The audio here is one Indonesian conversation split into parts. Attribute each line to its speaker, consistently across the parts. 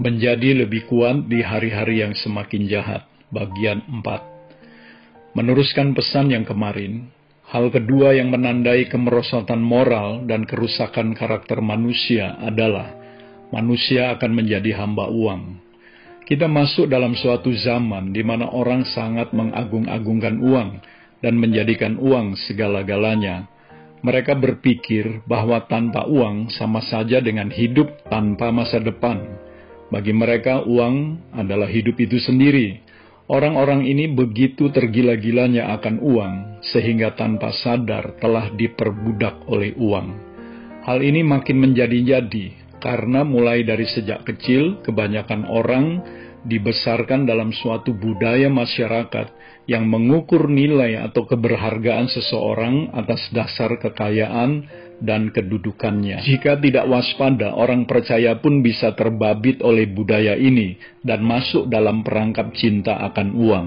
Speaker 1: Menjadi lebih kuat di hari-hari yang semakin jahat. Bagian 4 Meneruskan pesan yang kemarin, hal kedua yang menandai kemerosotan moral dan kerusakan karakter manusia adalah manusia akan menjadi hamba uang. Kita masuk dalam suatu zaman di mana orang sangat mengagung-agungkan uang dan menjadikan uang segala-galanya. Mereka berpikir bahwa tanpa uang sama saja dengan hidup tanpa masa depan bagi mereka, uang adalah hidup itu sendiri. Orang-orang ini begitu tergila-gilanya akan uang, sehingga tanpa sadar telah diperbudak oleh uang. Hal ini makin menjadi-jadi karena mulai dari sejak kecil, kebanyakan orang dibesarkan dalam suatu budaya masyarakat yang mengukur nilai atau keberhargaan seseorang atas dasar kekayaan dan kedudukannya. Jika tidak waspada, orang percaya pun bisa terbabit oleh budaya ini dan masuk dalam perangkap cinta akan uang.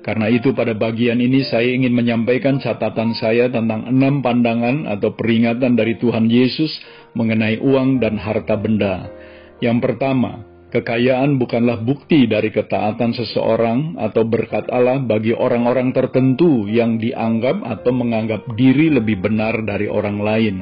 Speaker 1: Karena itu pada bagian ini saya ingin menyampaikan catatan saya tentang enam pandangan atau peringatan dari Tuhan Yesus mengenai uang dan harta benda. Yang pertama, kekayaan bukanlah bukti dari ketaatan seseorang atau berkat Allah bagi orang-orang tertentu yang dianggap atau menganggap diri lebih benar dari orang lain.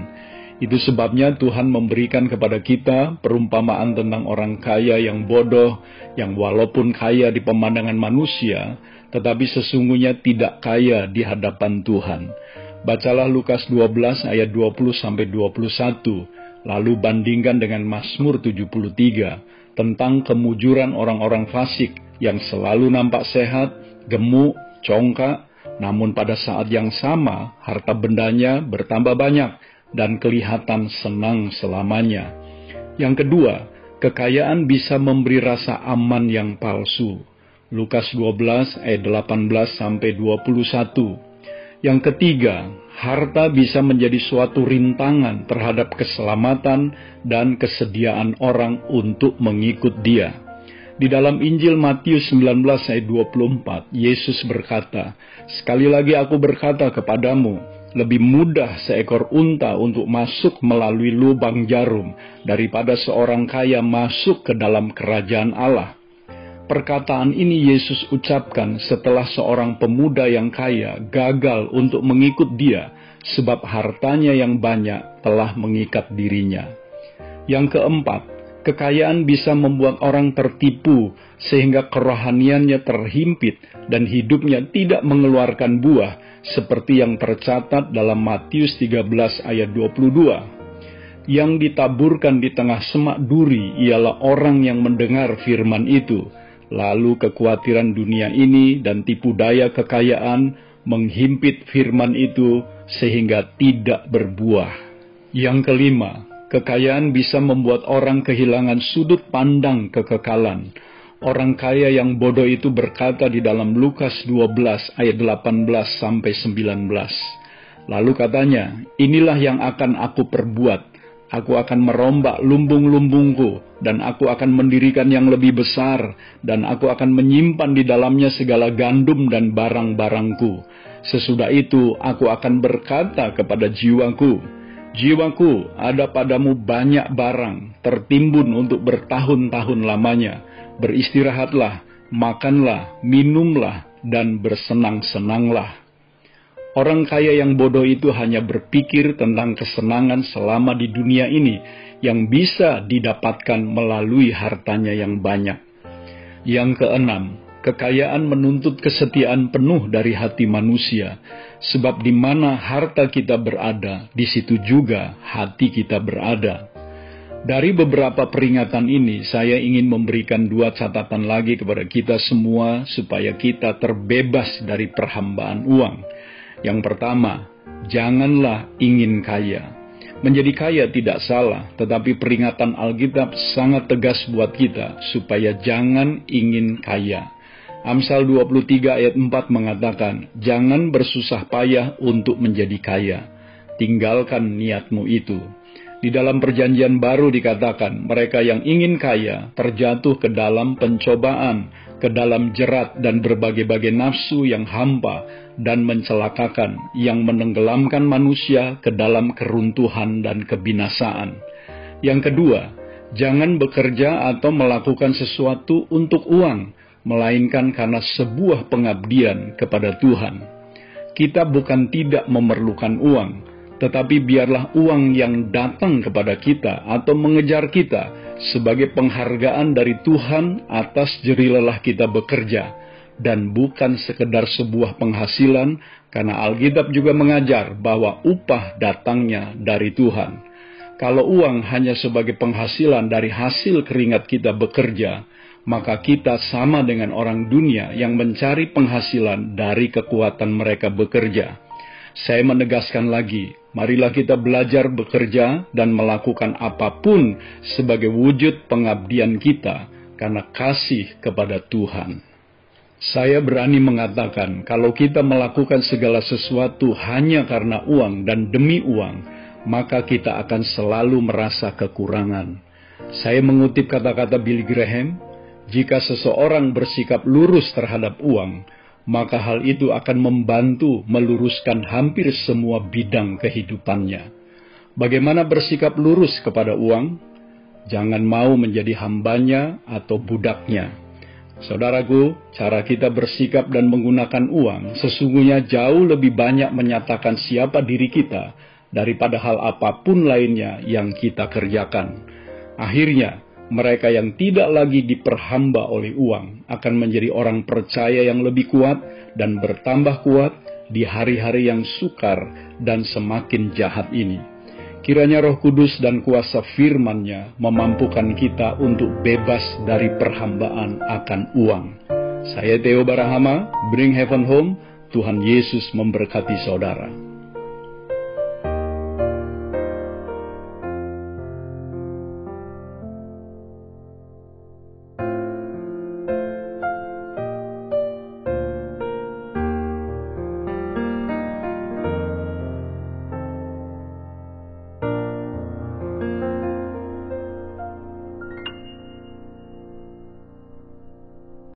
Speaker 1: Itu sebabnya Tuhan memberikan kepada kita perumpamaan tentang orang kaya yang bodoh, yang walaupun kaya di pemandangan manusia, tetapi sesungguhnya tidak kaya di hadapan Tuhan. Bacalah Lukas 12 ayat 20 sampai 21, lalu bandingkan dengan Mazmur 73 tentang kemujuran orang-orang fasik yang selalu nampak sehat, gemuk, congkak, namun pada saat yang sama harta bendanya bertambah banyak dan kelihatan senang selamanya. Yang kedua, kekayaan bisa memberi rasa aman yang palsu. Lukas 12 ayat 18 sampai 21. Yang ketiga, harta bisa menjadi suatu rintangan terhadap keselamatan dan kesediaan orang untuk mengikut dia. Di dalam Injil Matius 19 ayat 24, Yesus berkata, Sekali lagi aku berkata kepadamu, lebih mudah seekor unta untuk masuk melalui lubang jarum daripada seorang kaya masuk ke dalam kerajaan Allah. Perkataan ini Yesus ucapkan setelah seorang pemuda yang kaya gagal untuk mengikut dia sebab hartanya yang banyak telah mengikat dirinya. Yang keempat, kekayaan bisa membuat orang tertipu sehingga kerohaniannya terhimpit dan hidupnya tidak mengeluarkan buah seperti yang tercatat dalam Matius 13 ayat 22. Yang ditaburkan di tengah semak duri ialah orang yang mendengar firman itu, lalu kekhawatiran dunia ini dan tipu daya kekayaan menghimpit firman itu sehingga tidak berbuah. Yang kelima, kekayaan bisa membuat orang kehilangan sudut pandang kekekalan, Orang kaya yang bodoh itu berkata di dalam Lukas 12 ayat 18 sampai 19. Lalu katanya, inilah yang akan aku perbuat. Aku akan merombak lumbung-lumbungku, dan aku akan mendirikan yang lebih besar, dan aku akan menyimpan di dalamnya segala gandum dan barang-barangku. Sesudah itu, aku akan berkata kepada jiwaku, Jiwaku, ada padamu banyak barang, tertimbun untuk bertahun-tahun lamanya beristirahatlah, makanlah, minumlah, dan bersenang-senanglah. Orang kaya yang bodoh itu hanya berpikir tentang kesenangan selama di dunia ini yang bisa didapatkan melalui hartanya yang banyak. Yang keenam, kekayaan menuntut kesetiaan penuh dari hati manusia, sebab di mana harta kita berada, di situ juga hati kita berada. Dari beberapa peringatan ini, saya ingin memberikan dua catatan lagi kepada kita semua supaya kita terbebas dari perhambaan uang. Yang pertama, janganlah ingin kaya. Menjadi kaya tidak salah, tetapi peringatan Alkitab sangat tegas buat kita supaya jangan ingin kaya. Amsal 23 ayat 4 mengatakan, "Jangan bersusah payah untuk menjadi kaya. Tinggalkan niatmu itu." Di dalam perjanjian baru dikatakan, mereka yang ingin kaya terjatuh ke dalam pencobaan, ke dalam jerat dan berbagai-bagai nafsu yang hampa dan mencelakakan, yang menenggelamkan manusia ke dalam keruntuhan dan kebinasaan. Yang kedua, Jangan bekerja atau melakukan sesuatu untuk uang, melainkan karena sebuah pengabdian kepada Tuhan. Kita bukan tidak memerlukan uang, tetapi biarlah uang yang datang kepada kita atau mengejar kita sebagai penghargaan dari Tuhan atas jerilelah kita bekerja, dan bukan sekedar sebuah penghasilan, karena Alkitab juga mengajar bahwa upah datangnya dari Tuhan. Kalau uang hanya sebagai penghasilan dari hasil keringat kita bekerja, maka kita sama dengan orang dunia yang mencari penghasilan dari kekuatan mereka bekerja. Saya menegaskan lagi, marilah kita belajar bekerja dan melakukan apa pun sebagai wujud pengabdian kita karena kasih kepada Tuhan. Saya berani mengatakan, kalau kita melakukan segala sesuatu hanya karena uang dan demi uang, maka kita akan selalu merasa kekurangan. Saya mengutip kata-kata Billy Graham, jika seseorang bersikap lurus terhadap uang, maka hal itu akan membantu meluruskan hampir semua bidang kehidupannya. Bagaimana bersikap lurus kepada uang? Jangan mau menjadi hambanya atau budaknya. Saudaraku, cara kita bersikap dan menggunakan uang sesungguhnya jauh lebih banyak menyatakan siapa diri kita daripada hal apa pun lainnya yang kita kerjakan. Akhirnya, mereka yang tidak lagi diperhamba oleh uang akan menjadi orang percaya yang lebih kuat dan bertambah kuat di hari-hari yang sukar dan semakin jahat ini. Kiranya roh kudus dan kuasa firman-Nya memampukan kita untuk bebas dari perhambaan akan uang. Saya Theo Barahama, Bring Heaven Home, Tuhan Yesus memberkati saudara.